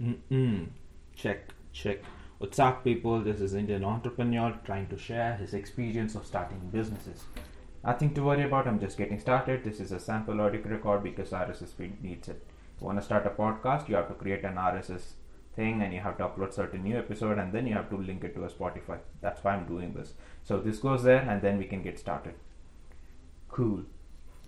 Mm-mm. Check, check. What's up, people? This is Indian entrepreneur trying to share his experience of starting businesses. Nothing to worry about. I'm just getting started. This is a sample audio record because RSS feed needs it. If you want to start a podcast, you have to create an RSS thing and you have to upload certain new episode and then you have to link it to a Spotify. That's why I'm doing this. So this goes there and then we can get started. Cool.